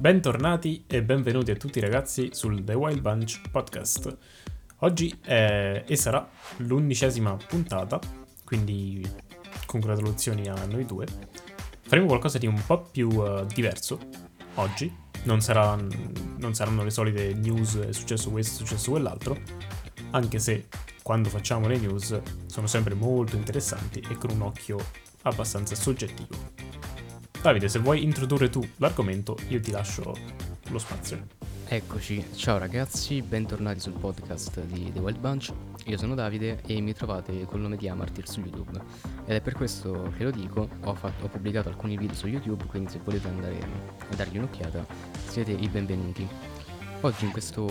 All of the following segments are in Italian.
Bentornati e benvenuti a tutti ragazzi sul The Wild Bunch podcast. Oggi è e sarà l'undicesima puntata, quindi congratulazioni a noi due. Faremo qualcosa di un po' più uh, diverso oggi. Non, sarà, non saranno le solite news, è successo questo, è successo quell'altro, anche se quando facciamo le news sono sempre molto interessanti e con un occhio abbastanza soggettivo. Davide, se vuoi introdurre tu l'argomento, io ti lascio lo spazio. Eccoci, ciao ragazzi, bentornati sul podcast di The Wild Bunch. Io sono Davide e mi trovate col nome di Amartyr su YouTube. Ed è per questo che lo dico, ho, fatto, ho pubblicato alcuni video su YouTube, quindi se volete andare a dargli un'occhiata, siete i benvenuti. Oggi in questo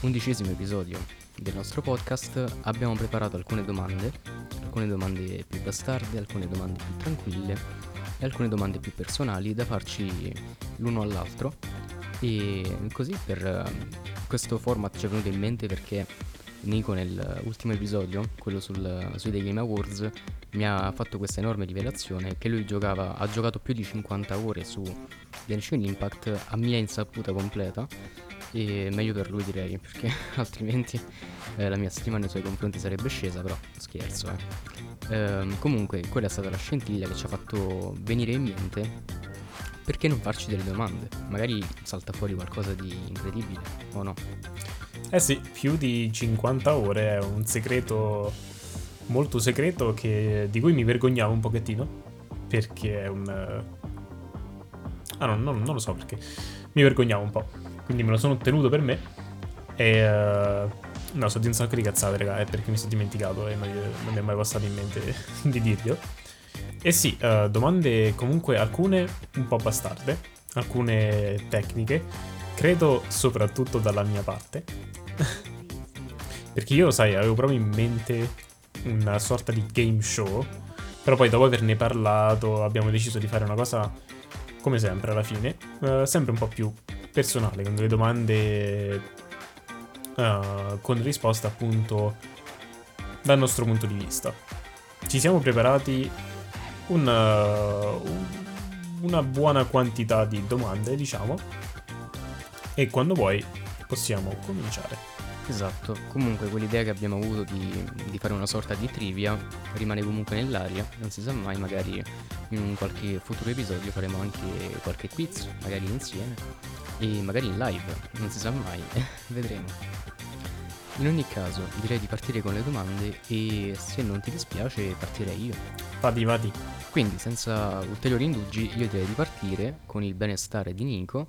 undicesimo episodio del nostro podcast abbiamo preparato alcune domande, alcune domande più bastarde, alcune domande più tranquille alcune domande più personali da farci l'uno all'altro. E così per ehm, questo format ci è venuto in mente perché Nico nell'ultimo episodio, quello sul, sui The Game Awards, mi ha fatto questa enorme rivelazione che lui giocava, ha giocato più di 50 ore su Genshin Impact a mia insaputa completa e meglio per lui direi perché altrimenti eh, la mia stima nei suoi confronti sarebbe scesa però scherzo eh. Ehm, comunque quella è stata la scintilla che ci ha fatto venire in mente perché non farci delle domande magari salta fuori qualcosa di incredibile o no eh sì più di 50 ore è un segreto molto segreto che, di cui mi vergognavo un pochettino perché è un ah no, no non lo so perché mi vergognavo un po' quindi me lo sono ottenuto per me. E uh, no, sto di un sacco di cazzate, raga, è perché mi sono dimenticato e non, non mi è mai passato in mente di dirlo. E sì, uh, domande comunque alcune un po' bastarde, alcune tecniche, credo soprattutto dalla mia parte. perché io, sai, avevo proprio in mente una sorta di game show, però poi dopo averne parlato abbiamo deciso di fare una cosa, come sempre alla fine, uh, sempre un po' più personale, con delle domande uh, con risposte appunto dal nostro punto di vista. Ci siamo preparati una, uh, una buona quantità di domande, diciamo, e quando vuoi possiamo cominciare. Esatto, comunque quell'idea che abbiamo avuto di, di, fare una sorta di trivia rimane comunque nell'aria, non si sa mai, magari in qualche futuro episodio faremo anche qualche quiz, magari insieme, e magari in live, non si sa mai, vedremo. In ogni caso, direi di partire con le domande e se non ti dispiace partirei io. Vadi, vadi. Quindi, senza ulteriori indugi, io direi di partire con il benestare di Nico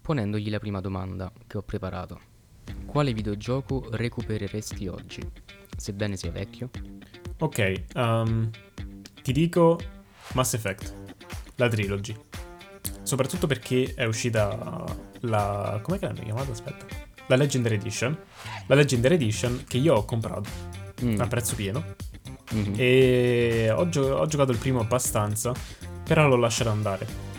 ponendogli la prima domanda che ho preparato. Quale videogioco recupereresti oggi? Sebbene sia vecchio? Ok, um, ti dico Mass Effect, la trilogy. Soprattutto perché è uscita la... come l'hanno chiamata? Aspetta. La Legendary Edition. La Legendary Edition che io ho comprato mm. a prezzo pieno. Mm-hmm. E ho, gio- ho giocato il primo abbastanza, però l'ho lasciato andare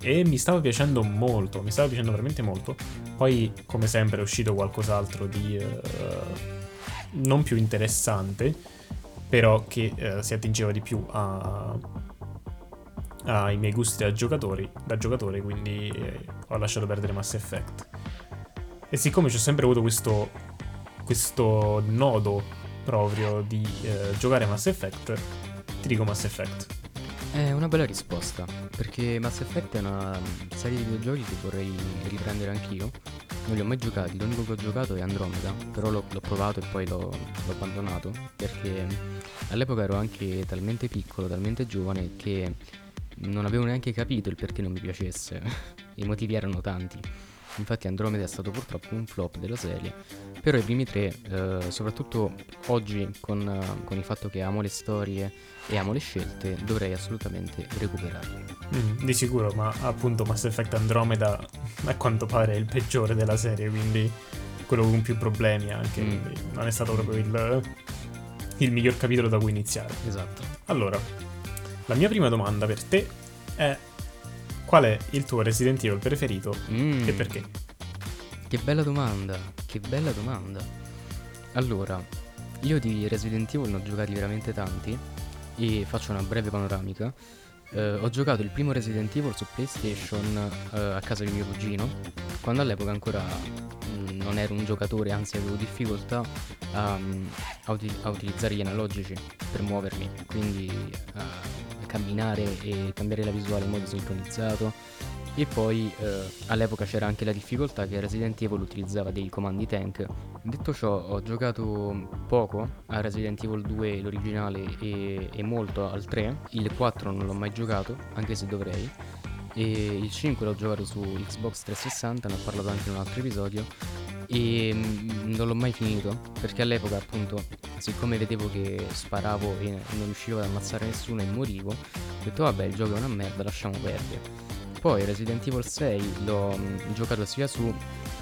e mi stava piacendo molto, mi stava piacendo veramente molto. Poi, come sempre, è uscito qualcos'altro di uh, non più interessante, però che uh, si attingeva di più ai miei gusti da, da giocatore, quindi eh, ho lasciato perdere Mass Effect. E siccome ho sempre avuto questo, questo nodo proprio di eh, giocare Mass Effect, ti dico Mass Effect. È una bella risposta, perché Mass Effect è una serie di videogiochi che vorrei riprendere anch'io. Non li ho mai giocati, l'unico che ho giocato è Andromeda, però l'ho, l'ho provato e poi l'ho, l'ho, abbandonato, perché all'epoca ero anche talmente piccolo, talmente giovane, che non avevo neanche capito il perché non mi piacesse. I motivi erano tanti. Infatti Andromeda è stato purtroppo un flop della serie, però i primi tre, eh, soprattutto oggi con, uh, con, il fatto che amo le storie e amo le scelte, dovrei assolutamente recuperarli. Mm, di sicuro, ma appunto Mass Effect Andromeda a quanto pare è il peggiore della serie, quindi quello con più problemi anche, mm. non è stato proprio il, il miglior capitolo da cui iniziare. Esatto. Allora, la mia prima domanda per te è qual è il tuo Resident Evil preferito mm. e perché? Che bella domanda, che bella domanda. Allora, io di Resident Evil ne ho giocati veramente tanti e faccio una breve panoramica. eh, ho giocato il primo Resident Evil su PlayStation eh, a casa di mio cugino, quando all'epoca ancora mh, mm, non ero un giocatore, anzi avevo difficoltà a, mm, a, uti- a utilizzare gli analogici per muovermi, quindi a camminare e cambiare la visuale in modo sincronizzato e poi eh, all'epoca c'era anche la difficoltà che Resident Evil utilizzava dei comandi tank. Detto ciò, ho giocato poco a Resident Evil 2, l'originale, e, e molto al 3. Il 4 non l'ho mai giocato, anche se dovrei. E il 5 l'ho giocato su Xbox 360, ne ho parlato anche in un altro episodio. E mm, non l'ho mai finito perché all'epoca, appunto, siccome vedevo che sparavo e non riuscivo ad ammazzare nessuno e morivo, ho detto vabbè, il gioco è una merda, lasciamo perdere. Poi Resident Evil 6 l'ho mh, mm, giocato sia su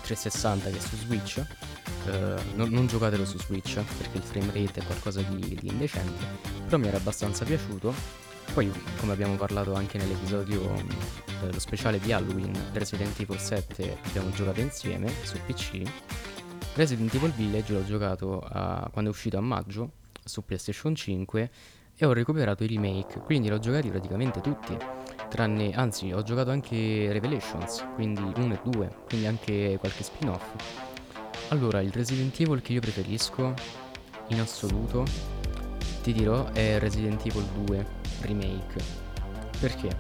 360 che su Switch. Uh, non, non, giocatelo su Switch perché il frame rate è qualcosa di, di, indecente. Però mi era abbastanza piaciuto. Poi, come abbiamo parlato anche nell'episodio uh, lo speciale di Halloween, Resident Evil 7 abbiamo giocato insieme su PC. Resident Evil Village l'ho giocato a, quando è uscito a maggio su PlayStation 5 e ho recuperato i remake, quindi l'ho giocati praticamente tutti. Tranne, anzi, ho giocato anche Revelations, quindi 1 e 2, quindi anche qualche spin-off. Allora, il Resident Evil che io preferisco in assoluto, ti dirò, è Resident Evil 2 Remake. Perché?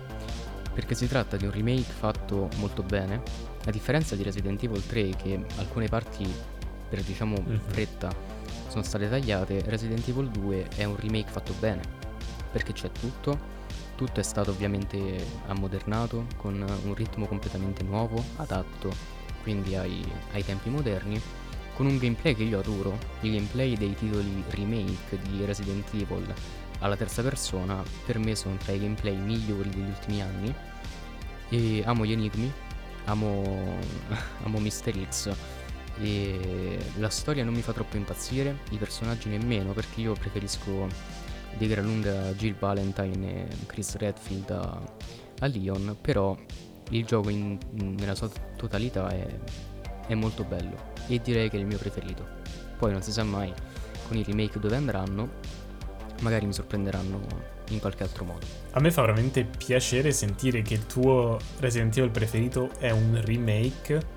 Perché si tratta di un remake fatto molto bene, a differenza di Resident Evil 3 che alcune parti per diciamo mhm. fretta sono state tagliate, Resident Evil 2 è un remake fatto bene, perché c'è tutto, tutto è stato ovviamente ammodernato con un ritmo completamente nuovo, adatto quindi ai, ai tempi moderni, con un gameplay che io adoro, i gameplay dei titoli remake di Resident Evil alla terza persona per me sono tra i gameplay migliori degli ultimi anni e amo gli enigmi, amo, amo Mr. X e la storia non mi fa troppo impazzire, i personaggi nemmeno perché io preferisco di gran lunga Jill Valentine e Chris Redfield a, a Leon, però il gioco in, nella sua totalità è, è molto bello e direi che è il mio preferito. Poi non si sa mai con i remake dove andranno, magari mi sorprenderanno in qualche altro modo. A me fa veramente piacere sentire che il tuo Resident Evil preferito è un remake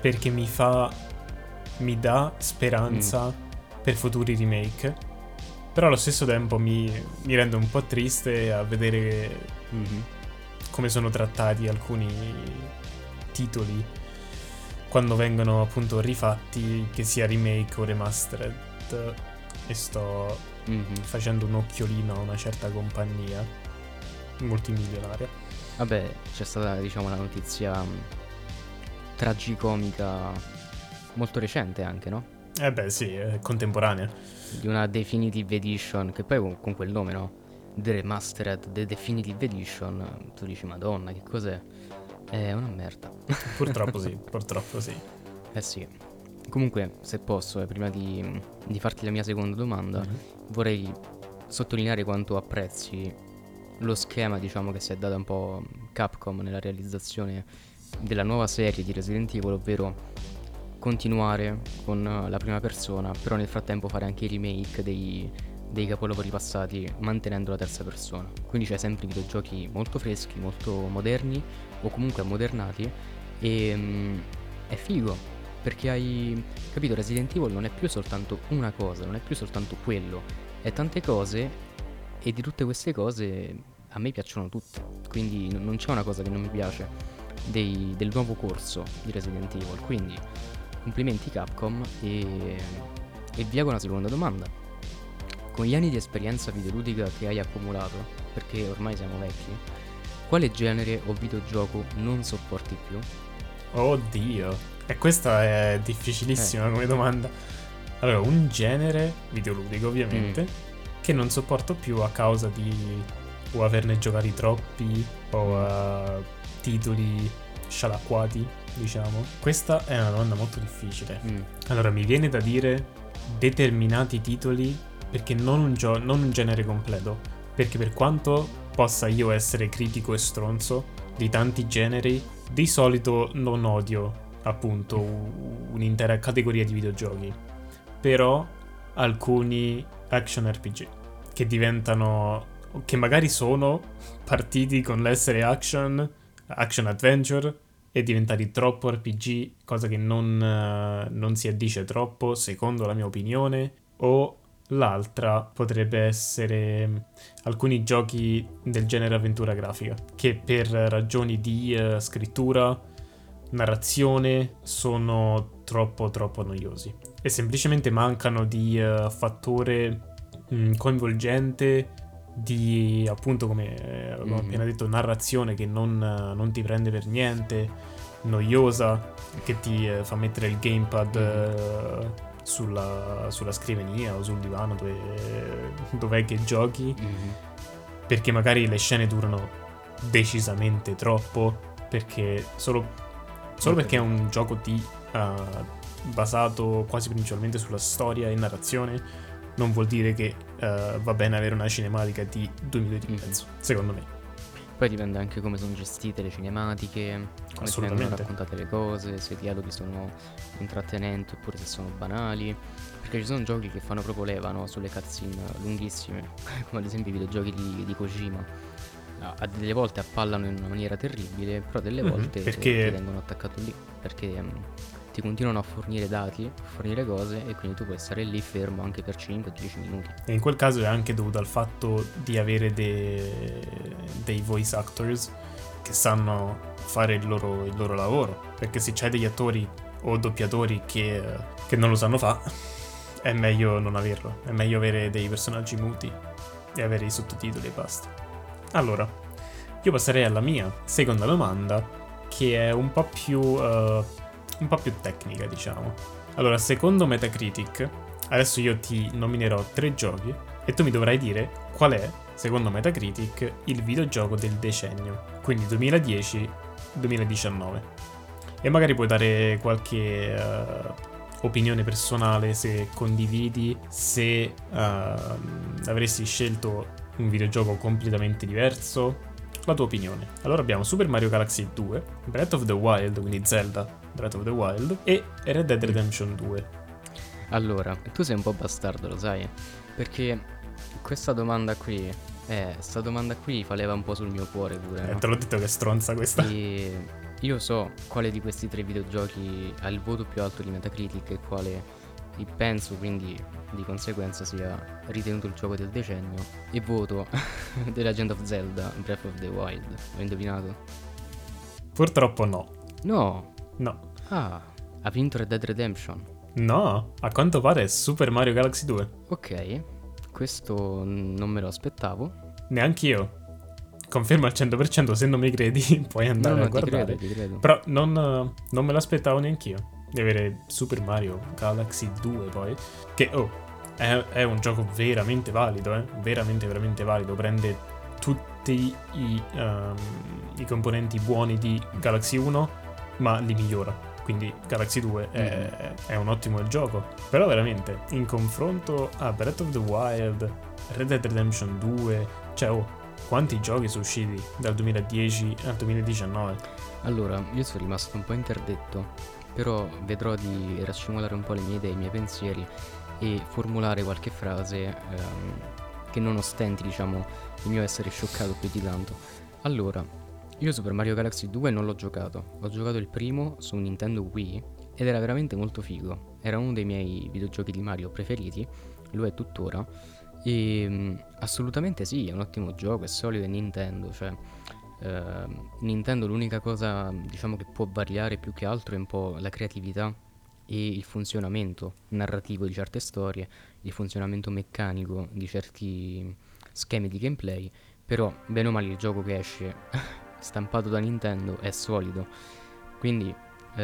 perché mi fa mi dà speranza mm. per futuri remake. Però allo stesso tempo mi, mi rende un po' triste a vedere mm-hmm. come sono trattati alcuni titoli quando vengono appunto rifatti, che sia remake o remastered. E sto mm-hmm. facendo un occhiolino a una certa compagnia multimilionaria. Vabbè, c'è stata diciamo la notizia tragicomica molto recente anche, no? Eh beh, sì, è contemporanea. Di una Definitive Edition, che poi con, con quel nome, no? The Remastered, The Definitive Edition, tu dici, madonna, che cos'è? È una merda. Purtroppo sì, purtroppo sì. Eh sì. Comunque, se posso, eh, prima di, di, farti la mia seconda domanda, mm-hmm. vorrei sottolineare quanto apprezzi lo schema, diciamo, che si è data un po' Capcom nella realizzazione della nuova serie di Resident Evil, ovvero continuare con la prima persona, però nel frattempo fare anche i remake dei, dei capolavori passati mantenendo la terza persona. Quindi c'è sempre videogiochi molto freschi, molto moderni o comunque ammodernati e um, è figo perché hai capito Resident Evil non è più soltanto una cosa, non è più soltanto quello, è tante cose e di tutte queste cose a me piacciono tutte, quindi non c'è una cosa che non mi piace dei, del nuovo corso di Resident Evil. Quindi complimenti Capcom e, e via con la seconda domanda. Con gli anni di esperienza videoludica che hai accumulato, perché ormai siamo vecchi, quale genere o videogioco non sopporti più? Oddio, e questa è difficilissima eh. come domanda. Allora, un genere videoludico ovviamente, mm. che non sopporto più a causa di o averne giocati troppi o uh, titoli scialacquati, diciamo? Questa è una domanda molto difficile. Mm. Allora, mi viene da dire determinati titoli perché non un, gio- non un genere completo. Perché per quanto possa io essere critico e stronzo di tanti generi, di solito non odio appunto un'intera categoria di videogiochi. Però alcuni action RPG che diventano che magari sono partiti con l'essere action, action adventure e diventati troppo RPG, cosa che non, non si addice troppo, secondo la mia opinione, o l'altra potrebbe essere alcuni giochi del genere avventura grafica, che per ragioni di uh, scrittura, narrazione, sono troppo troppo noiosi e semplicemente mancano di uh, fattore mh, mm, coinvolgente di appunto come eh, ho mm-hmm. appena detto narrazione che non, non, ti prende per niente noiosa che ti eh, fa mettere il gamepad eh, sulla, sulla, scrivania o sul divano dove, dov'è che giochi mm-hmm. perché magari le scene durano decisamente troppo perché solo, solo okay. perché è un gioco di uh, basato quasi principalmente sulla storia e narrazione, non vuol dire che uh, va bene avere una cinematica di due minuti e mezzo, secondo me. Poi dipende anche come sono gestite le cinematiche, come si vengono raccontate le cose, se i dialoghi sono intrattenenti oppure se sono banali. Perché ci sono giochi che fanno proprio leva no? sulle cutscene lunghissime, come ad esempio i videogiochi di, di Kojima. A delle volte appallano in una maniera terribile, però delle mm-hmm, volte perché... ti vengono attaccato lì. Perché um, ti continuano a fornire dati, a fornire cose e quindi tu puoi stare lì fermo anche per 5-10 minuti. E in quel caso è anche dovuto al fatto di avere de... dei voice actors che sanno fare il loro, il loro, lavoro, perché se c'è degli attori o doppiatori che, che non lo sanno fare, è meglio non averlo, è meglio avere dei personaggi muti e avere i sottotitoli e basta. Allora, io passerei alla mia seconda domanda, che è un po' più uh, un po' più tecnica, diciamo. Allora, secondo Metacritic, adesso io ti nominerò tre giochi e tu mi dovrai dire qual è, secondo Metacritic, il videogioco del decennio, quindi 2010-2019. E magari puoi dare qualche uh, opinione personale se condividi, se uh, avresti scelto un videogioco completamente diverso, la tua opinione. Allora abbiamo Super Mario Galaxy 2, Breath of the Wild, quindi Zelda Breath of the Wild, e Red Dead Redemption 2. Allora, tu sei un po' bastardo, lo sai? Perché questa domanda qui, eh, sta domanda qui fa leva un po' sul mio cuore pure. Eh, no? te l'ho detto che è stronza questa. E io so quale di questi tre videogiochi ha il voto più alto di Metacritic e quale penso quindi di conseguenza sia ritenuto il gioco del decennio e voto The Legend of Zelda Breath of the Wild. Ho indovinato? Purtroppo no. No. No. Ah, ha vinto Red Dead Redemption. No, a quanto pare è Super Mario Galaxy 2. Ok, questo non me lo aspettavo. Neanch'io. Confermo al 100%, se non mi credi puoi andare no, no, a guardare. Ti credo, ti credo. Però non, non me l'aspettavo neanch'io di avere Super Mario Galaxy 2 poi, che oh, è, è un gioco veramente valido, eh? veramente veramente valido, prende tutti i, um, i componenti buoni di Galaxy 1, ma li migliora quindi Galaxy 2 è, mm. è, un ottimo gioco. Però veramente, in confronto a Breath of the Wild, Red Dead Redemption 2, cioè oh, quanti giochi sono usciti dal 2010 al 2019? Allora, io sono rimasto un po' interdetto però vedrò di raccimolare un po' le mie idee, i miei pensieri e formulare qualche frase ehm, che non ostenti, diciamo, il mio essere scioccato più di tanto. Allora, io Super Mario Galaxy 2 non l'ho giocato, ho giocato il primo su Nintendo Wii ed era veramente molto figo. Era uno dei miei videogiochi di Mario preferiti, lo è tuttora. E mm, assolutamente sì, è un ottimo gioco, è solido, è Nintendo, cioè Uh, Nintendo l'unica cosa diciamo che può variare più che altro è un po' la creatività e il funzionamento narrativo di certe storie, il funzionamento meccanico di certi schemi di gameplay, però bene o male il gioco che esce stampato da Nintendo è solido. Quindi uh,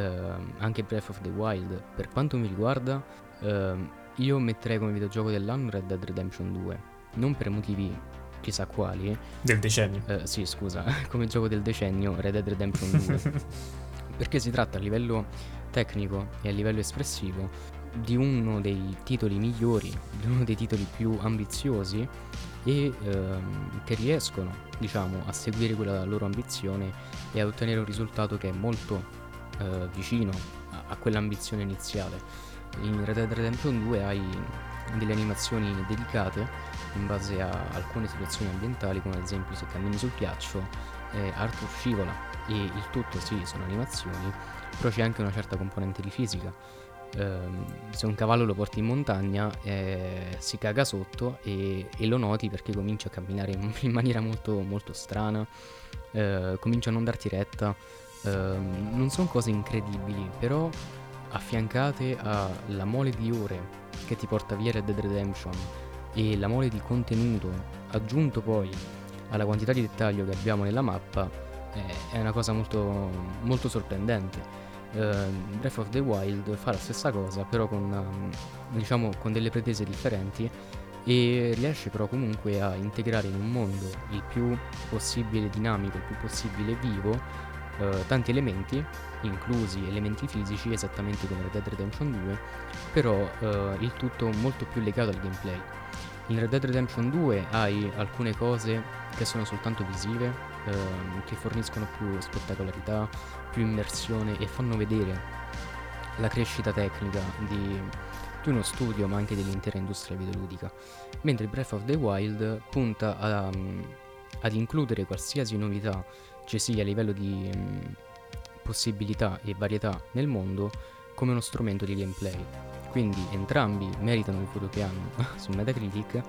anche Breath of the Wild, per quanto mi riguarda, uh, io metterei come videogioco dell'anno Red Dead Redemption 2, non per motivi chissà quali. Del decennio. Eh, sì, scusa, come gioco del decennio Red Dead Redemption 2. perché si tratta a livello tecnico e a livello espressivo di uno dei titoli migliori, di uno dei titoli più ambiziosi e ehm, che riescono, diciamo, a seguire quella loro ambizione e a ottenere un risultato che è molto eh, vicino a, a quell'ambizione iniziale. In Red Dead Redemption 2 hai delle animazioni dedicate in base a alcune situazioni ambientali, come ad esempio se cammini sul ghiaccio, eh, Arthur scivola e il tutto sì, sono animazioni, però c'è anche una certa componente di fisica. Eh, se un cavallo lo porti in montagna eh, si caga sotto e, e, lo noti perché comincia a camminare in, in maniera molto, molto strana, eh, comincia a non darti retta. Ehm, non sono cose incredibili, però affiancate alla mole di ore che ti porta via Red Dead Redemption e la mole di contenuto aggiunto poi alla quantità di dettaglio che abbiamo nella mappa eh, è una cosa molto, molto sorprendente. Uh, Breath of the Wild fa la stessa cosa però con, um, diciamo, con delle pretese differenti e riesce però comunque a integrare in un mondo il più possibile dinamico, il più possibile vivo uh, tanti elementi inclusi elementi fisici esattamente come Red Dead Redemption 2, però uh, il tutto molto più legato al gameplay. In Red Dead Redemption 2 hai alcune cose che sono soltanto visive, uh, che forniscono più spettacolarità, più immersione e fanno vedere la crescita tecnica di, di uno studio ma anche dell'intera industria videoludica. Mentre Breath of the Wild punta a, um, ad includere qualsiasi novità ci sia a livello di, um, possibilità e varietà nel mondo come uno strumento di gameplay. Quindi entrambi meritano il voto che hanno su Metacritic.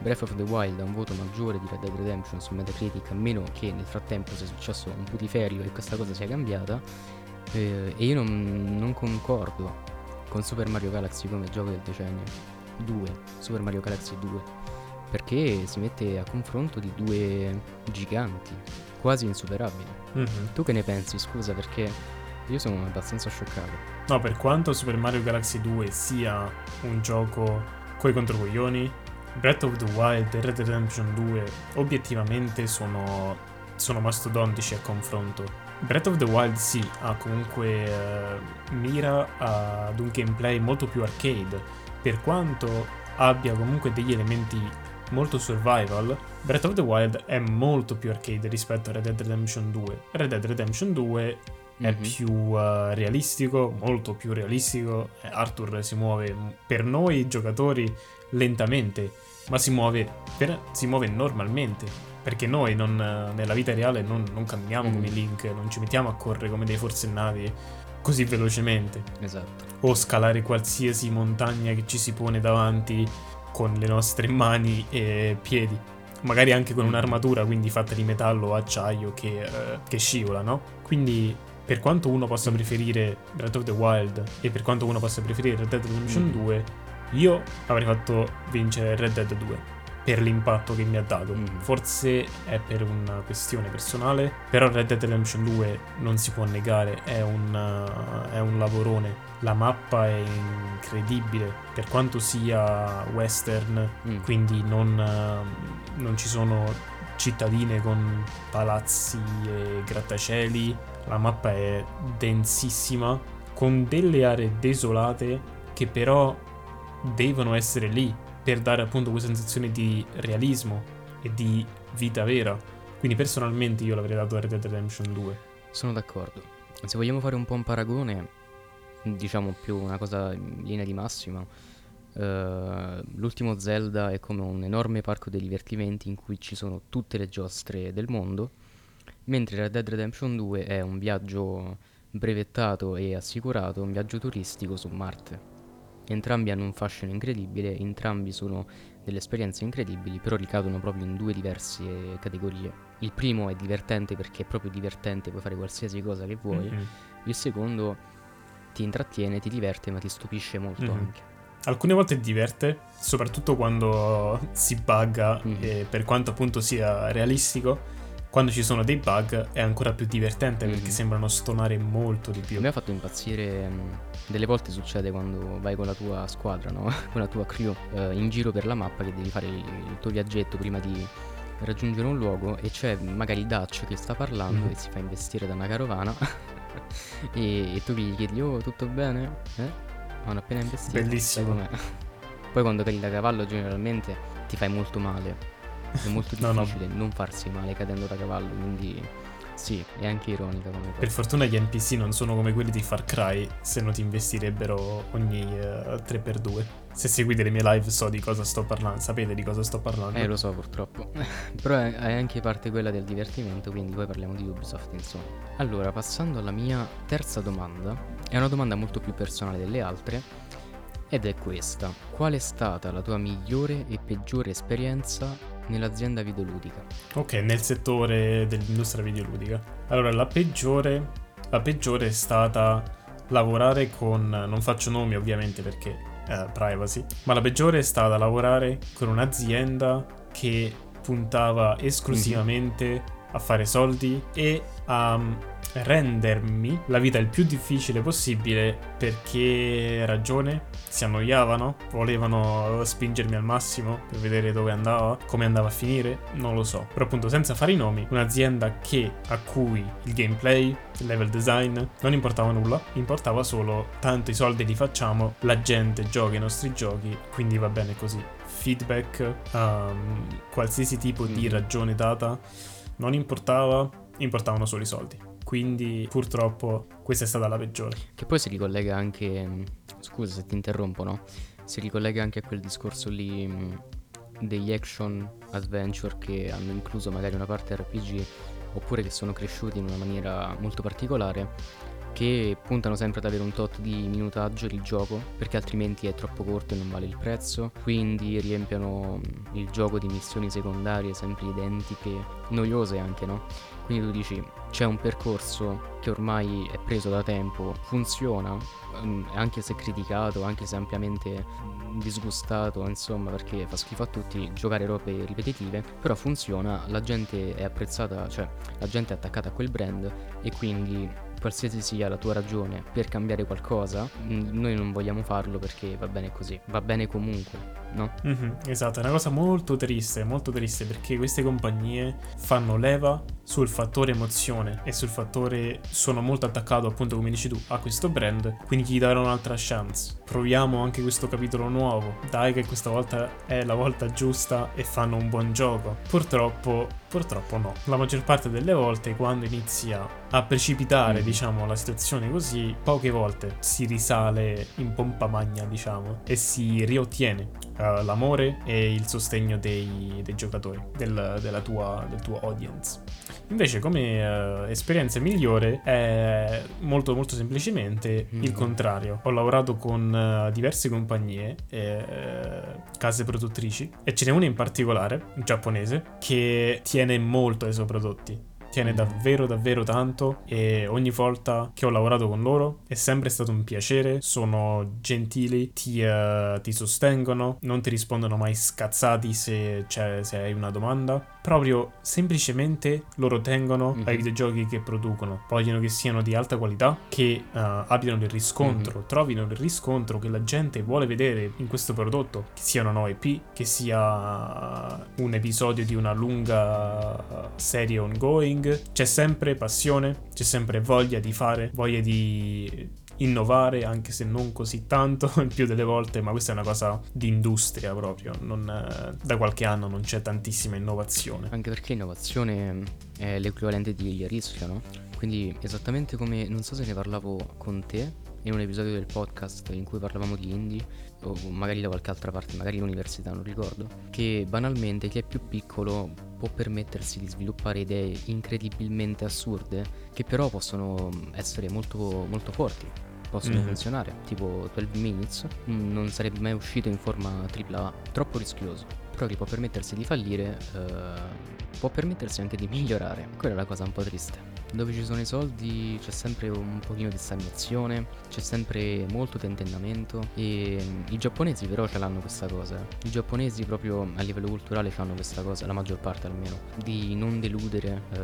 Breath of the Wild ha un voto maggiore di Red Dead Redemption su Metacritic, a meno che nel frattempo sia successo un putiferio e questa cosa sia cambiata. Eh, e io non, non concordo con Super Mario Galaxy come gioco del decennio. 2, Super Mario Galaxy 2 perché si mette a confronto di due giganti quasi insuperabili. Mm-hmm. Tu che ne pensi? Scusa, perché io sono abbastanza scioccato. No, per quanto Super Mario Galaxy 2 sia un gioco coi controcoglioni, Breath of the Wild e Red Dead Redemption 2 obiettivamente sono, sono mastodontici a confronto. Breath of the Wild sì, ha comunque uh, mira ad un gameplay molto più arcade, per quanto abbia comunque degli elementi molto survival, Breath of the Wild è molto più arcade rispetto a Red Dead Redemption 2. Red Dead Redemption 2 è mm-hmm. più uh, realistico, molto più realistico. Eh, Arthur si muove per noi giocatori lentamente, ma si muove, per, si muove normalmente. Perché noi non, nella vita reale non, non camminiamo mm. come Link, non ci mettiamo a correre come dei forsennati così velocemente. Esatto. O scalare qualsiasi montagna che ci si pone davanti con le nostre mani e piedi. Magari anche con un'armatura, quindi fatta di metallo o acciaio che, uh, che scivola, no? Quindi per quanto uno possa preferire Breath of the Wild e per quanto uno possa preferire Red Dead Redemption mm. 2, io avrei fatto vincere Red Dead 2 per l'impatto che mi ha dato. Mm. Forse è per una questione personale, però Red Dead Redemption 2 non si può negare, è un, uh, è un lavorone. La mappa è incredibile, per quanto sia western, mm. quindi non, uh, non ci sono cittadine con palazzi e grattacieli, la mappa è densissima, con delle aree desolate che però devono essere lì per dare appunto questa sensazione di realismo e di vita vera. Quindi personalmente io l'avrei dato a Red Dead Redemption 2. Sono d'accordo. Se vogliamo fare un po' un paragone, diciamo più una cosa in linea di massima, uh, l'ultimo Zelda è come un enorme parco dei divertimenti in cui ci sono tutte le giostre del mondo, mentre Red Dead Redemption 2 è un viaggio brevettato e assicurato, un viaggio turistico su Marte. Entrambi hanno un fascino incredibile, entrambi sono delle esperienze incredibili, però ricadono proprio in due diverse categorie. Il primo è divertente perché è proprio divertente, puoi fare qualsiasi cosa che vuoi. Mm-hmm. Il secondo ti intrattiene, ti diverte, ma ti stupisce molto mm-hmm. anche. Alcune volte diverte, soprattutto quando si bugga, mm-hmm. per quanto appunto sia realistico quando ci sono dei bug è ancora più divertente mm-hmm. perché sembrano stonare molto di più. Mi ha fatto impazzire, mm, delle volte succede quando vai con la tua squadra, no? con la tua crew, eh, in giro per la mappa che devi fare il, il tuo viaggetto prima di raggiungere un luogo e c'è magari Dutch che sta parlando mm. e si fa investire da una carovana e, e, tu gli chiedi oh tutto bene? Eh? Hanno appena investito. Bellissimo. Poi quando cadi da cavallo generalmente ti fai molto male è molto difficile no, no. non farsi male cadendo da cavallo, quindi Sì, è anche ironica come cosa. Per fortuna gli NPC non sono come quelli di Far Cry, se no ti investirebbero ogni uh, eh, 3x2. Se seguite le mie live so di cosa sto parlando, sapete di cosa sto parlando. Eh, lo so purtroppo. Però è, è anche parte quella del divertimento, quindi poi parliamo di Ubisoft, insomma. Allora, passando alla mia terza domanda, è una domanda molto più personale delle altre, ed è questa. Qual è stata la tua migliore e peggiore esperienza nell'azienda videoludica. Ok, nel settore dell'industria videoludica. Allora, la peggiore, la peggiore è stata lavorare con, non faccio nomi ovviamente perché eh, privacy, ma la peggiore è stata lavorare con un'azienda che puntava esclusivamente mm-hmm. a fare soldi e a rendermi la vita il più difficile possibile perché ragione si annoiavano, volevano spingermi al massimo per vedere dove andava, come andava a finire, non lo so. Però appunto senza fare i nomi, un'azienda che a cui il gameplay, il level design non importava nulla, importava solo tanto i soldi li facciamo, la gente gioca i nostri giochi, quindi va bene così. Feedback, um, qualsiasi tipo di mm. ragione data non importava, importavano solo i soldi. Quindi purtroppo questa è stata la peggiore. Che poi si ricollega anche, scusa se ti interrompo, no? Si ricollega anche a quel discorso lì mm, degli action adventure che hanno incluso magari una parte RPG oppure che sono cresciuti in una maniera molto particolare che puntano sempre ad avere un tot di minutaggio di gioco perché altrimenti è troppo corto e non vale il prezzo quindi riempiono mm, il gioco di missioni secondarie sempre identiche noiose anche no quindi tu dici c'è un percorso che ormai è preso da tempo funziona mm, anche se criticato anche se ampiamente disgustato insomma perché fa schifo a tutti giocare robe ripetitive però funziona la gente è apprezzata cioè la gente è attaccata a quel brand e quindi qualsiasi sia la tua ragione per cambiare qualcosa, noi non vogliamo farlo perché va bene così, va bene comunque, no? Mm-hmm, esatto, è una cosa molto triste, molto triste perché queste compagnie fanno leva sul fattore emozione e sul fattore sono molto attaccato appunto come dici tu a questo brand, quindi gli darò un'altra chance. Proviamo anche questo capitolo nuovo, dai che questa volta è la volta giusta e fanno un buon gioco. Purtroppo, purtroppo no. La maggior parte delle volte quando inizia a precipitare, mm diciamo, la situazione così, poche volte si risale in pompa magna, diciamo, e si riottiene uh, l'amore e il sostegno dei, dei giocatori, del, tua, del tuo audience. Invece, come uh, esperienza migliore è molto, molto semplicemente mm-hmm. il contrario. Ho lavorato con uh, diverse compagnie, eh, case produttrici, e ce n'è una in particolare, giapponese, che tiene molto ai suoi prodotti tiene davvero davvero tanto e ogni volta che ho lavorato con loro è sempre stato un piacere, sono gentili, ti, uh, ti sostengono, non ti rispondono mai scazzati se, se hai una domanda, proprio semplicemente loro tengono mm-hmm. ai videogiochi che producono, vogliono che siano di alta qualità, che uh, abbiano il riscontro, mm-hmm. trovino il riscontro che la gente vuole vedere in questo prodotto, che sia una IP, che sia un episodio di una lunga serie ongoing, c'è sempre passione, c'è sempre voglia di fare, voglia di innovare, anche se non così tanto il più delle volte, ma questa è una cosa di industria proprio, non, eh, da qualche anno non c'è tantissima innovazione. Anche perché innovazione è l'equivalente di rischio, no? Quindi esattamente come, non so se ne parlavo con te in un episodio del podcast in cui parlavamo di indie, o magari da qualche altra parte, magari l'università, non ricordo, che banalmente chi è più piccolo può permettersi di sviluppare idee incredibilmente assurde che però possono essere molto, molto forti possono mm-hmm. funzionare, tipo 12 Minutes, non sarebbe mai uscito in forma AAA, troppo rischioso. Però chi può permettersi di fallire, eh, può permettersi anche di migliorare. Quella è la cosa un po' triste. Dove ci sono i soldi c'è sempre un pochino di stagnazione, c'è sempre molto tentennamento e mm, i giapponesi però ce l'hanno questa cosa. I giapponesi proprio a livello culturale hanno questa cosa, la maggior parte almeno, di non deludere eh,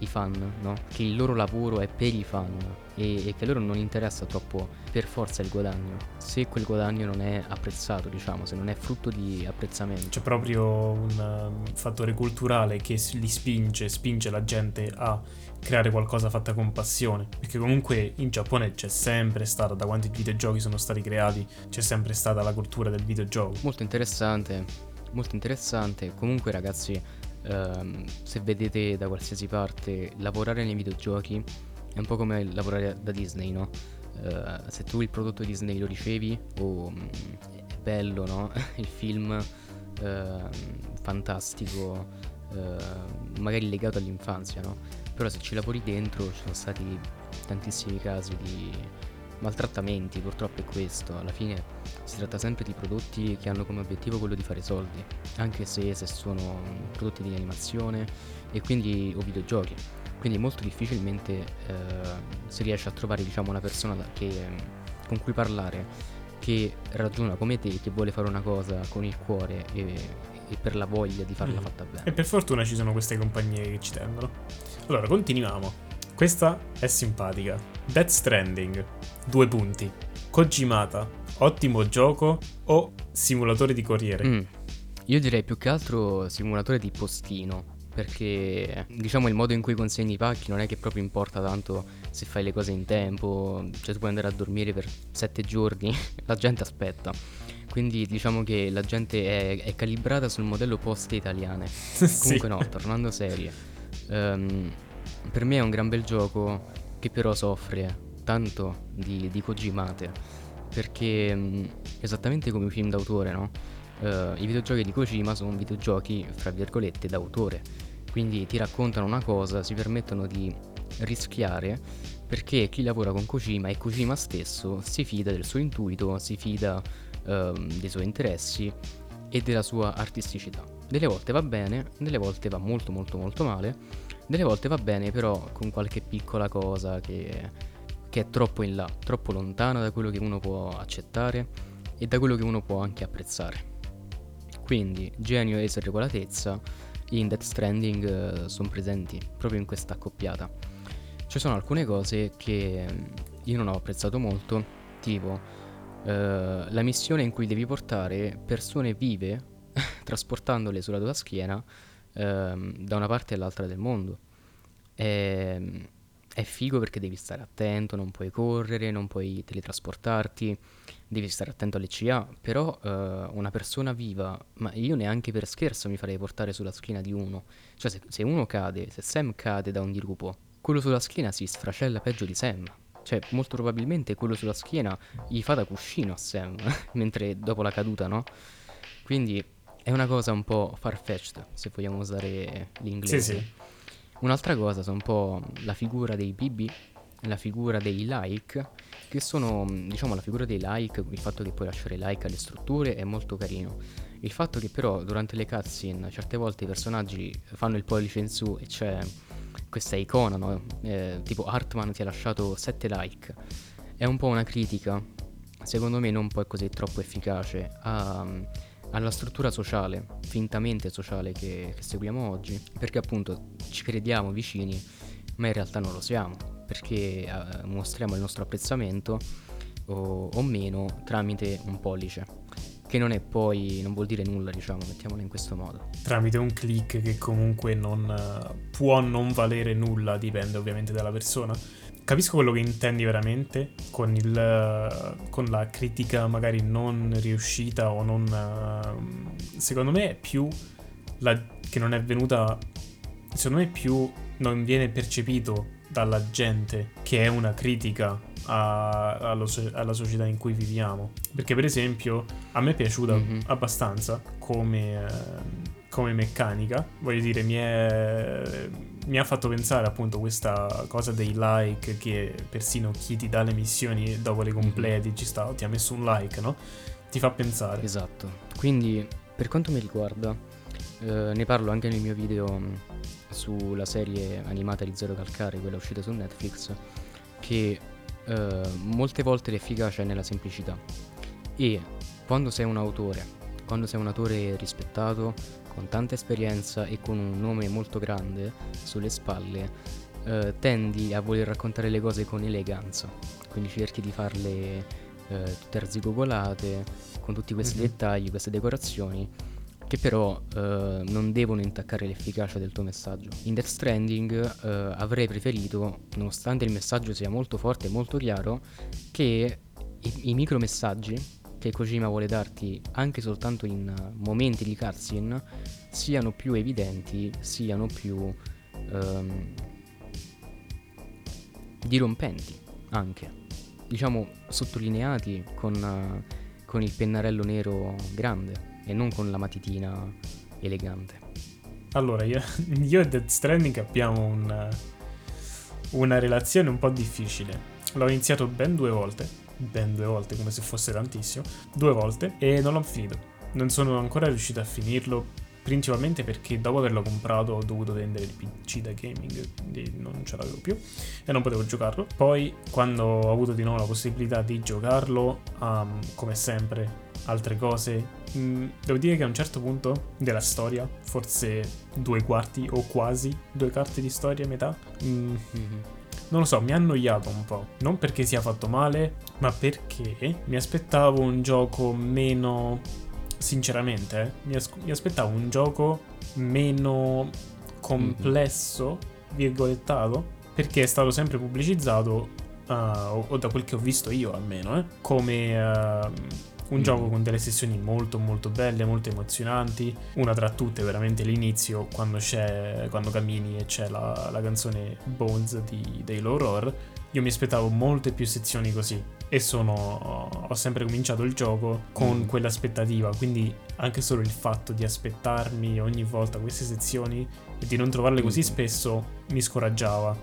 i fan, no? Che il loro lavoro è per i fan e, e che a loro non interessa troppo per forza il guadagno, se quel guadagno non è apprezzato, diciamo, se non è frutto di apprezzamento. C'è proprio un um, fattore culturale che li spinge, spinge la gente a creare qualcosa fatta con passione. Perché comunque in Giappone c'è sempre stata, da quanti videogiochi sono stati creati, c'è sempre stata la cultura del videogioco. Molto interessante, molto interessante. Comunque ragazzi, ehm, se vedete da qualsiasi parte lavorare nei videogiochi è un po' come lavorare da Disney, no? Eh, se tu il prodotto Disney lo ricevi o mm, è bello, no? il film eh, fantastico, eh, magari legato all'infanzia, no? Però se ci lavori dentro ci sono stati tantissimi casi di maltrattamenti, purtroppo è questo, alla fine si tratta sempre di prodotti che hanno come obiettivo quello di fare soldi, anche se, se sono prodotti di animazione e quindi o videogiochi. Quindi molto difficilmente eh, si riesce a trovare diciamo, una persona che, con cui parlare che ragiona come te, che vuole fare una cosa con il cuore e, e per la voglia di farla mm. fatta bene. E per fortuna ci sono queste compagnie che ci tendono. Allora, continuiamo. Questa è simpatica. Death Stranding, due punti. Kojimata, ottimo gioco o simulatore di corriere? Mm. Io direi più che altro simulatore di postino. Perché diciamo il modo in cui consegni i pacchi non è che proprio importa tanto se fai le cose in tempo, cioè tu puoi andare a dormire per sette giorni, la gente aspetta. Quindi diciamo che la gente è, è calibrata sul modello poste italiane. sì. Comunque no, tornando serie. Um, per me è un gran bel gioco che però soffre tanto di, di Kojimate perché mh, mm, esattamente come i film d'autore, no? Uh, I videogiochi di Kojima sono videogiochi, fra virgolette, d'autore. Quindi ti raccontano una cosa, si permettono di rischiare perché chi lavora con Kojima e Kojima stesso si fida del suo intuito, si fida uh, dei suoi interessi e della sua artisticità. Delle volte va bene, delle volte va molto molto molto male delle volte va bene, però con qualche piccola cosa che, che è troppo in là, troppo lontana da quello che uno può accettare e da quello che uno può anche apprezzare. Quindi genio e sregolatezza in Death Stranding uh, sono presenti proprio in questa accoppiata. Ci sono alcune cose che io non ho apprezzato molto, tipo uh, la missione in cui devi portare persone vive trasportandole sulla tua schiena ehm, da una parte all'altra del mondo. E, è figo perché devi stare attento, non puoi correre, non puoi teletrasportarti, devi stare attento alle CA, però eh, una persona viva, ma io neanche per scherzo mi farei portare sulla schiena di uno. Cioè se, se uno cade, se Sam cade da un dirupo, quello sulla schiena si sfracella peggio di Sam. Cioè, molto probabilmente quello sulla schiena gli fa da cuscino a Sam, mentre dopo la caduta, no? Quindi è una cosa un po' farfetched, se vogliamo usare l'inglese. Sì, sì. Un'altra cosa sono un po' la figura dei BB, la figura dei like, che sono, diciamo, la figura dei like, il fatto che puoi lasciare like alle strutture è molto carino. Il fatto che però durante le cutscene certe volte i personaggi fanno il pollice in su e c'è questa icona, no? eh, tipo Hartman ti ha lasciato 7 like, è un po' una critica, secondo me non poi così troppo efficace, a alla struttura sociale, fintamente sociale che, che seguiamo oggi, perché appunto ci crediamo vicini, ma in realtà non lo siamo, perché eh, mostriamo il nostro apprezzamento o, o, meno tramite un pollice. Che non è poi, non vuol dire nulla, diciamo, mettiamolo in questo modo. Tramite un click che comunque non può non valere nulla, dipende ovviamente dalla persona capisco quello che intendi veramente con, il, con la critica magari non riuscita o non... Uh, secondo me è più la, che non è venuta... Secondo me è più non viene percepito dalla gente che è una critica a, allo, alla società in cui viviamo. Perché per esempio a me è piaciuta mm-hmm. abbastanza come, uh, come meccanica, voglio dire mi è mi ha fatto pensare appunto questa cosa dei like che persino chi ti dà le missioni dopo le completi ci sta, ti ha messo un like, no? Ti fa pensare. Esatto. Quindi per quanto mi riguarda, eh, ne parlo anche nel mio video mm, sulla serie animata di Zero Calcare, quella uscita su Netflix, che eh, molte volte l'efficacia è nella semplicità. E quando sei un autore, quando sei un autore rispettato, con tanta esperienza e con un nome molto grande sulle spalle, eh, tendi a voler raccontare le cose con eleganza. Quindi cerchi di farle eh, tutte arzigogolate, con tutti questi mm-hmm. dettagli, queste decorazioni, che però eh, non devono intaccare l'efficacia del tuo messaggio. In Death Stranding eh, avrei preferito, nonostante il messaggio sia molto forte e molto chiaro, che i, i micromessaggi che Kojima vuole darti anche soltanto in momenti di cutscene siano più evidenti, siano più ehm, dirompenti anche, diciamo sottolineati con, uh, con il pennarello nero grande e non con la matitina elegante. Allora, io, io e Death Stranding abbiamo un, una relazione un po' difficile. L'ho iniziato ben due volte, ben due volte come se fosse tantissimo, due volte e non l'ho finito. Non sono ancora riuscito a finirlo principalmente perché dopo averlo comprato ho dovuto vendere il PC da gaming, quindi non ce l'avevo più e non potevo giocarlo. Poi quando ho avuto di nuovo la possibilità di giocarlo, um, come sempre, altre cose, mm, devo dire che a un certo punto della storia, forse due quarti o quasi due quarti di storia, metà, mh, mm-hmm non lo so, mi ha annoiato un po'. Non perché sia fatto male, ma perché mi aspettavo un gioco meno sinceramente, eh, mi, as- mi, aspettavo un gioco meno complesso, mm-hmm. virgolettato, perché è stato sempre pubblicizzato, uh, o, o, da quel che ho visto io almeno, eh, come... Uh, un mm. gioco con delle sessioni molto molto belle, molto emozionanti. Una tra tutte, veramente l'inizio, quando c'è. quando cammini e c'è la, la canzone Bones di, dei Low Roar. Io mi aspettavo molte più sezioni così e sono, ho sempre cominciato il gioco con mm. quell'aspettativa, quindi anche solo il fatto di aspettarmi ogni volta queste sezioni e di non trovarle così mm. spesso mi scoraggiava,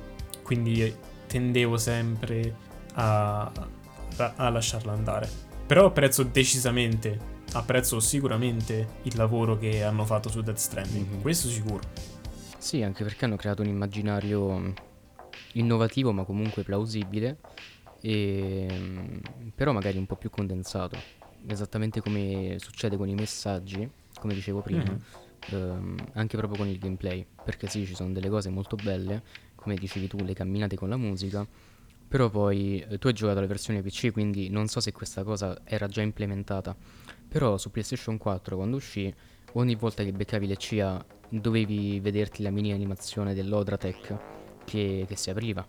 quindi tendevo sempre a, a, a lasciarla andare. Però apprezzo decisamente, apprezzo sicuramente il lavoro che hanno fatto su Death Stranding, mm-hmm. questo sicuro. Sì, anche perché hanno creato un immaginario innovativo ma comunque plausibile e, ehm, però magari un po' più condensato, esattamente come succede con i messaggi, come dicevo prima, mm-hmm. ehm, anche proprio con il gameplay, perché sì, ci sono delle cose molto belle, come dicevi tu, le camminate con la musica, però poi eh, tu hai giocato la versione PC, quindi non so se questa cosa era già implementata, però su PlayStation 4 quando uscì, ogni volta che beccavi le CIA dovevi vederti la mini animazione dell'Odratech che, che si apriva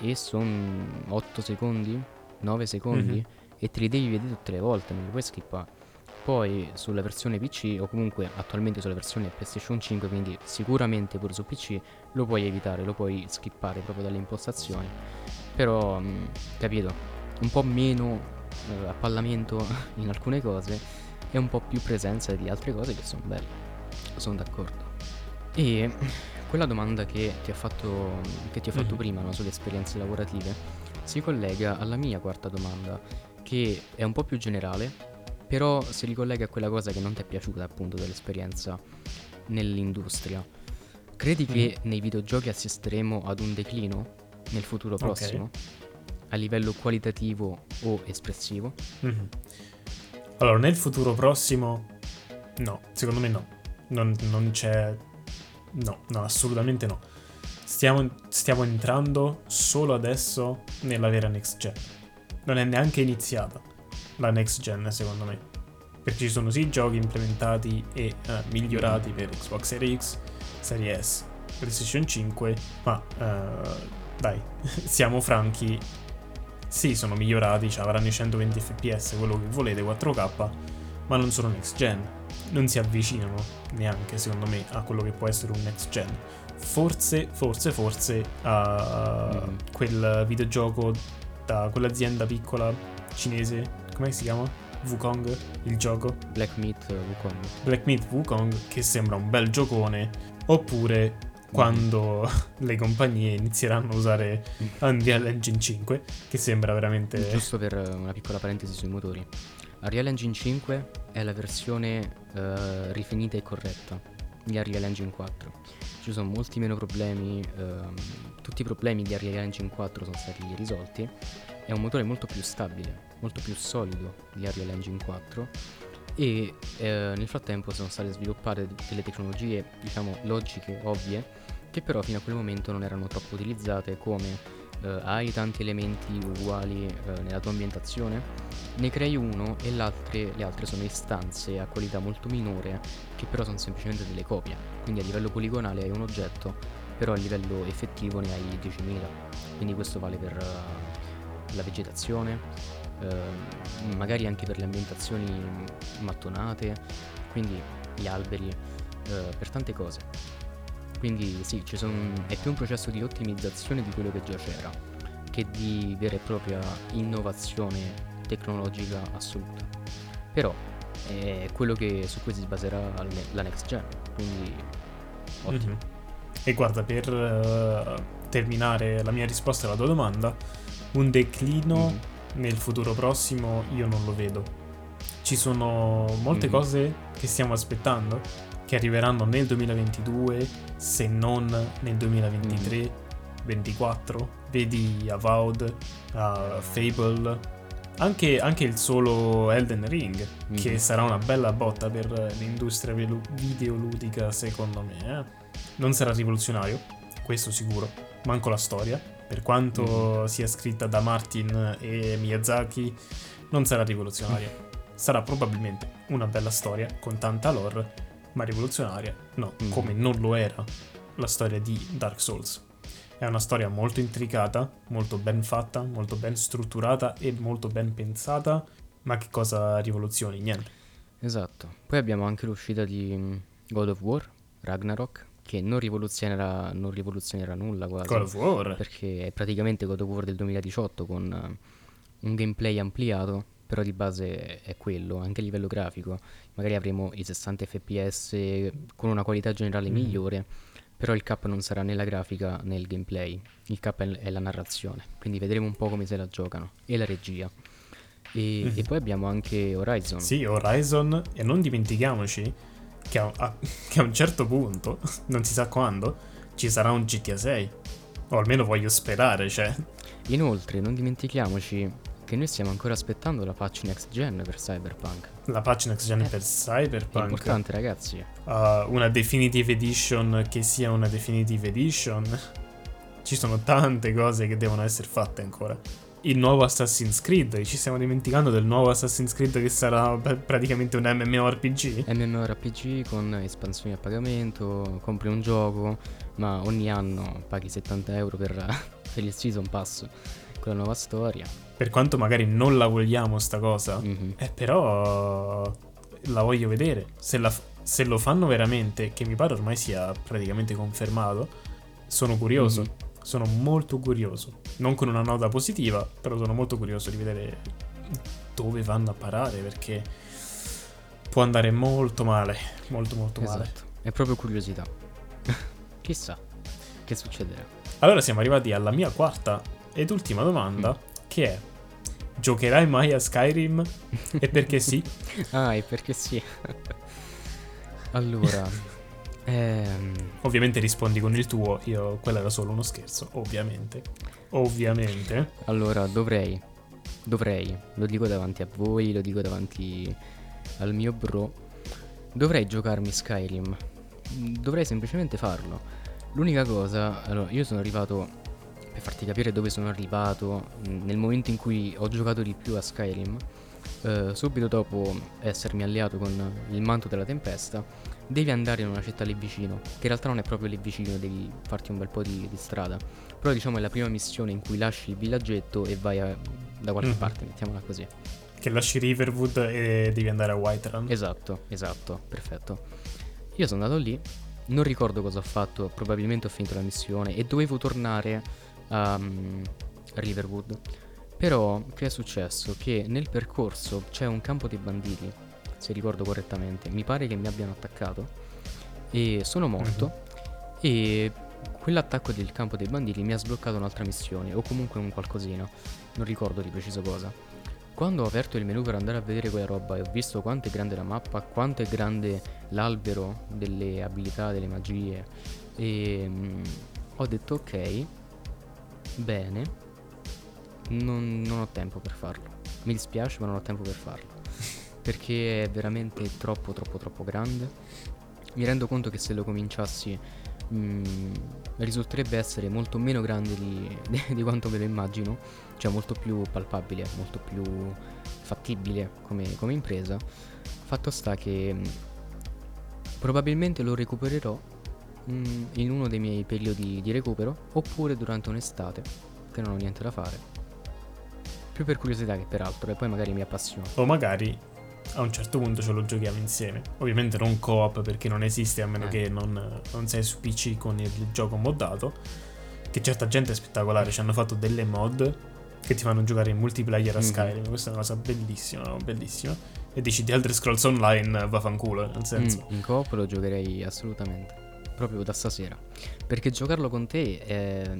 e sono 8 secondi, 9 secondi mm-hmm. e te li devi vedere tutte le volte, non li puoi skippare. Poi sulla versione PC o comunque attualmente sulla versione PlayStation 5, quindi sicuramente pure su PC lo puoi evitare, lo puoi skippare proprio dalle impostazioni. Però, mh, mm, capito, un po' meno eh, appallamento in alcune cose e un po' più presenza di altre cose che sono belle. Sono d'accordo. E quella domanda che ti, fatto, che ti ho fatto, mm-hmm. prima no, sulle esperienze lavorative si collega alla mia quarta domanda, che è un po' più generale, però si ricollega a quella cosa che non ti è piaciuta appunto dell'esperienza nell'industria. Credi mm. che nei videogiochi assisteremo ad un declino nel futuro prossimo? Okay. A livello qualitativo o espressivo? Mm-hmm. Allora, nel futuro prossimo, no, secondo me no. Non, non c'è No, no, assolutamente no. Stiamo, stiamo entrando solo adesso nella vera next gen. Non è neanche iniziata la next gen, secondo me. Perché ci sono sì giochi implementati e uh, migliorati per Xbox Series X, Series S, PlayStation 5, ma uh, dai, siamo franchi. Sì, sono migliorati, cioè avranno i 120 fps, quello che volete, 4K, ma non sono next gen non si avvicinano neanche, secondo me, a quello che può essere un next gen. Forse, forse, forse a mm. quel videogioco da quell'azienda piccola cinese, come si chiama? Wukong, il gioco? Black Meat Wukong. Black Meat Wukong, che sembra un bel giocone, oppure quando mm. le compagnie inizieranno a usare mm. Unreal Engine 5, che sembra veramente... Giusto per una piccola parentesi sui motori. Unreal Engine 5 è la versione uh, rifinita e corretta di Unreal Engine 4. Ci sono molti meno problemi, uh, tutti i problemi di Unreal Engine 4 sono stati risolti. È un motore molto più stabile, molto più solido di Unreal Engine 4 e eh, nel frattempo sono state sviluppate delle tecnologie, diciamo, logiche, ovvie, che però fino a quel momento non erano troppo utilizzate come eh, hai tanti elementi uguali eh, nella tua ambientazione, ne crei uno e le altre sono istanze a qualità molto minore che però sono semplicemente delle copie. Quindi a livello poligonale hai un oggetto, però a livello effettivo ne hai 10.000. Quindi questo vale per uh, la vegetazione, uh, magari anche per le ambientazioni mattonate, quindi gli alberi. eh, per tante cose. Quindi sì, son, è più un processo di ottimizzazione di quello che già c'era, che di vera e propria innovazione tecnologica assoluta. Però è quello che, su cui si baserà la next gen, quindi ottimo. Mm-hmm. E guarda, per uh, terminare la mia risposta alla tua domanda, un declino mm-hmm. nel futuro prossimo io non lo vedo. Ci sono molte mm-hmm. cose che stiamo aspettando che arriveranno nel 2022, se non nel 2023, 2024. Mm. Vedi Avowed, uh, Fable, anche, anche, il solo Elden Ring, mm. che sarà una bella botta per l'industria videoludica, secondo me. Eh? Non sarà rivoluzionario, questo sicuro, manco la storia. Per quanto mm. sia scritta da Martin e Miyazaki, non sarà rivoluzionaria. Sarà probabilmente una bella storia con tanta lore ma rivoluzionaria. No, mm. come non lo era la storia di Dark Souls. È una storia molto intricata, molto ben fatta, molto ben strutturata e molto ben pensata, ma che cosa rivoluzioni? Niente. Esatto. Poi abbiamo anche l'uscita di mm, God of War, Ragnarok, che non rivoluzionerà, non rivoluzionerà nulla quasi. God of War? Perché è praticamente God of War del 2018 con uh, un gameplay ampliato però di base è quello, anche a livello grafico. Magari avremo i 60 fps con una qualità generale mm. migliore, però il cap non sarà né la grafica né il gameplay, il cap è la narrazione, quindi vedremo un po' come se la giocano e la regia. E, mm. e poi abbiamo anche Horizon. Sì, Horizon, e non dimentichiamoci che a, a, che a un certo punto, non si sa quando, ci sarà un GTA 6. O almeno voglio sperare, cioè. Inoltre, non dimentichiamoci che noi stiamo ancora aspettando la patch next gen per Cyberpunk. La patch next gen eh, per Cyberpunk? È importante ragazzi. Uh, una definitive edition che sia una definitive edition. Ci sono tante cose che devono essere fatte ancora. Il nuovo Assassin's Creed, ci stiamo dimenticando del nuovo Assassin's Creed che sarà praticamente un MMORPG? MMORPG con espansioni a pagamento, compri un gioco, ma ogni anno paghi 70 euro per, per il Season Pass con la nuova storia per quanto magari non la vogliamo sta cosa, mm-hmm. eh, però la voglio vedere. Se, la, se, lo fanno veramente, che mi pare ormai sia praticamente confermato, sono curioso. Mm-hmm. Sono molto curioso. Non con una nota positiva, però sono molto curioso di vedere dove vanno a parare perché può andare molto male. Molto, molto esatto. male. È proprio curiosità. Chissà che succederà. Allora siamo arrivati alla mia quarta ed ultima domanda. Mm che è Giocherai mai a Skyrim? E perché sì? ah, e perché sì. allora, ehm... ovviamente rispondi con il tuo, io quello era solo uno scherzo, ovviamente. Ovviamente. Allora, dovrei dovrei, lo dico davanti a voi, lo dico davanti al mio bro. Dovrei giocarmi Skyrim. Dovrei semplicemente farlo. L'unica cosa, allora, io sono arrivato per farti capire dove sono arrivato, nel momento in cui ho giocato di più a Skyrim, eh, subito dopo essermi alleato con il manto della tempesta, devi andare in una città lì vicino, che in realtà non è proprio lì vicino, devi farti un bel po' di, di strada. Però diciamo è la prima missione in cui lasci il villaggetto e vai a, da qualche mm. parte, mettiamola così. Che lasci Riverwood e devi andare a Whiterun. Esatto, esatto, perfetto. Io sono andato lì, non ricordo cosa ho fatto, probabilmente ho finito la missione e dovevo tornare um, Riverwood. Però che è successo? Che nel percorso c'è un campo dei banditi, se ricordo correttamente. Mi pare che mi abbiano attaccato e sono morto. Mm-hmm. E quell'attacco del campo dei banditi mi ha sbloccato un'altra missione o comunque un qualcosina. Non ricordo di preciso cosa. Quando ho aperto il menu per andare a vedere quella roba e ho visto quanto è grande la mappa, quanto è grande l'albero delle abilità, delle magie, e mm, ho detto ok, bene, non, non ho tempo per farlo. Mi dispiace, ma non ho tempo per farlo. Perché è veramente troppo, troppo, troppo grande. Mi rendo conto che se lo cominciassi mh, mm, risulterebbe essere molto meno grande di, di, quanto me lo immagino, cioè molto più palpabile, molto più fattibile come, come impresa. Fatto sta che mh, probabilmente lo recupererò mm, in uno dei miei periodi di recupero oppure durante un'estate che non ho niente da fare. Più per curiosità che per altro e poi magari mi appassiona. O magari a un certo punto ce lo giochiamo insieme. Ovviamente non co-op perché non esiste a meno Eh. che non, non sei su PC con il gioco moddato. Che certa gente è spettacolare, ci hanno fatto delle mod che ti fanno giocare in multiplayer a Mhm. Skyrim. Questa è una cosa bellissima, no? bellissima. E dici di Elder Scrolls Online vaffanculo, nel senso. Mm, in coop lo giocherei assolutamente. Proprio da stasera. Perché giocarlo con te è,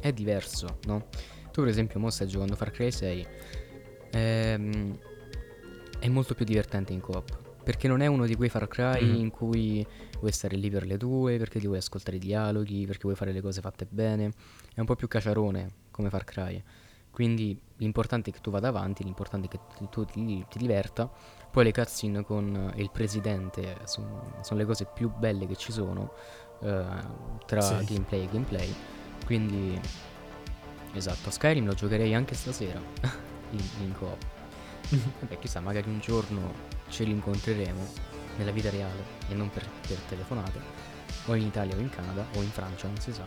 è diverso, no? Tu, per esempio, mo stai giocando Far Cry 6. Ehm, è molto più divertente in coop. Perché non è uno di quei Far Cry Mm. in cui vuoi stare lì per le tue, perché ti vuoi ascoltare i dialoghi, perché vuoi fare le cose fatte bene. È un po' più caciarone come Far Cry. Quindi l'importante è che tu vada avanti, l'importante è che tu- ti, ti diverta. Poi le cutscene con eh, il presidente sono le cose più belle che ci sono eh, tra Sì. gameplay e gameplay. Quindi, esatto, Skyrim lo giocherei anche stasera in, in coop. Vabbè, chissà, magari un giorno ce li incontreremo nella vita reale e non per, per telefonate, o in Italia o in Canada o in Francia, non si sa.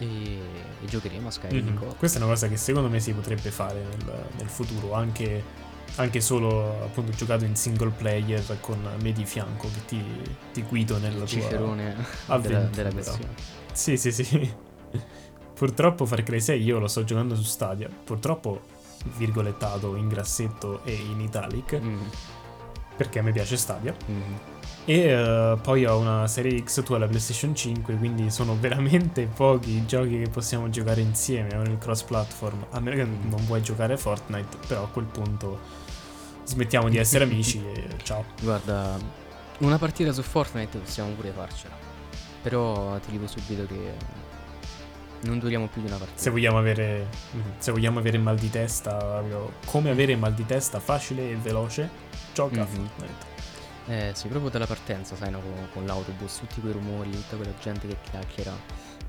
E, e giocheremo a Skyrim Mhm. coop. Questa è una cosa che secondo me si potrebbe fare nel, nel futuro, anche, anche solo appunto giocato in single player con me di fianco che ti, ti guido nella tua Cicerone della, avventura. della questione. Sì, sì, sì. Purtroppo Far Cry 6 io lo sto giocando su Stadia. Purtroppo virgolettato in grassetto e in italic Mm, perché a me piace Stadia. mm. E eh, poi ho una serie X, tu hai la PlayStation 5, quindi sono veramente pochi i giochi che possiamo giocare insieme con il cross platform. A meno che non vuoi giocare Fortnite, però a quel punto smettiamo di essere amici e ciao. Guarda, una partita su Fortnite possiamo pure farcela. Però ti dico subito che non duriamo più di una partita. Se vogliamo avere, se vogliamo avere mal di testa, proprio come avere mal di testa facile e veloce, gioca a Mhm. Fortnite. Eh sì, proprio dalla partenza, sai, no, con, con l'autobus, tutti quei rumori, tutta quella gente che chiacchiera.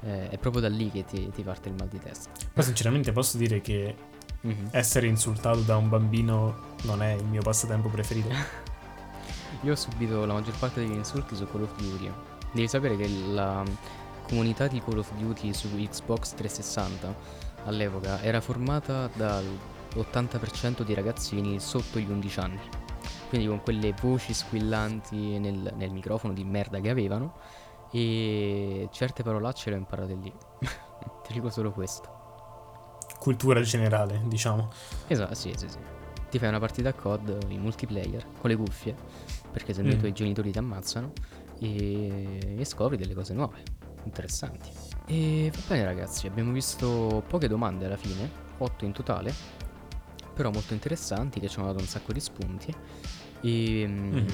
Eh, è proprio da lì che ti, ti parte il mal di testa. Poi sinceramente posso dire che Mhm. essere insultato da un bambino non è il mio passatempo preferito. Io ho subito la maggior parte degli insulti su Call of Duty. Devi sapere che la comunità di Call of Duty su Xbox 360 all'epoca era formata dall'80% di ragazzini sotto gli 11 anni. Quindi con quelle voci squillanti nel, nel microfono di merda che avevano. E certe parolacce le ho imparate lì. Ti dico solo questo. Cultura generale, diciamo. Esatto, sì, sì, sì. Ti fai una partita a COD in multiplayer con le cuffie, perché se no i Mm. tuoi genitori ti ammazzano e, e scopri delle cose nuove, interessanti. E va bene ragazzi, abbiamo visto poche domande alla fine, 8 in totale, però molto interessanti che ci hanno dato un sacco di spunti. E mm, Mhm.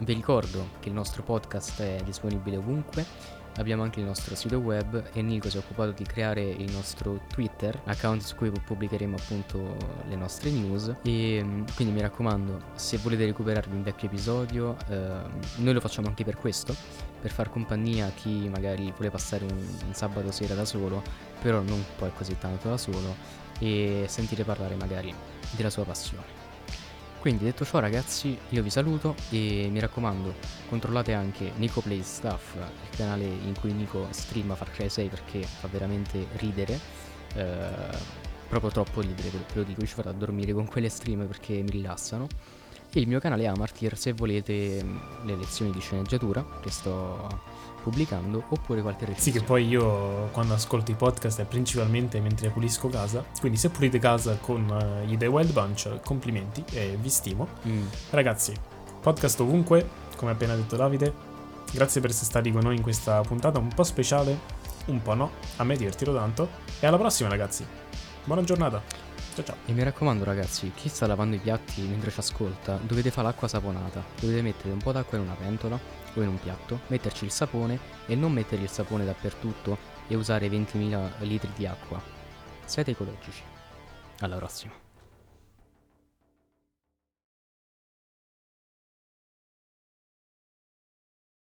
vi ricordo che il nostro podcast è disponibile ovunque. Abbiamo anche il nostro sito web e Nico si è occupato di creare il nostro Twitter, account su cui pubblicheremo appunto le nostre news. E mm, quindi mi raccomando, se volete recuperarvi un vecchio episodio, ehm, noi lo facciamo anche per questo, per far compagnia a chi magari vuole passare un, un sabato sera da solo, però non poi così tanto da solo, e sentire parlare magari della sua passione. Quindi detto ciò ragazzi io vi saluto e mi raccomando controllate anche Nico Play Stuff, il canale in cui Nico streama Far Cry 6 perché fa veramente ridere, eh, proprio troppo ridere ve lo dico, ci farà dormire con quelle stream perché mi rilassano. Il mio canale Amartyr se volete mh, le lezioni di sceneggiatura che sto pubblicando oppure qualche Sì, recensione. che poi io quando ascolto i podcast è principalmente mentre pulisco casa. Quindi se pulite casa con eh, gli The Wild Bunch, complimenti e vi stimo. Mm, Ragazzi, podcast ovunque, come appena detto Davide. Grazie per essere stati con noi in questa puntata un po' speciale, un po' no, a me divertirò tanto. E alla prossima ragazzi. Buona giornata. Ciao ciao. E mi raccomando ragazzi, chi sta lavando i piatti mentre ci ascolta, dovete fare l'acqua saponata. Dovete mettere un po' d'acqua in una pentola o in un piatto, metterci il sapone e non mettere il sapone dappertutto e usare 20.000 litri di acqua. Siete ecologici. Alla prossima.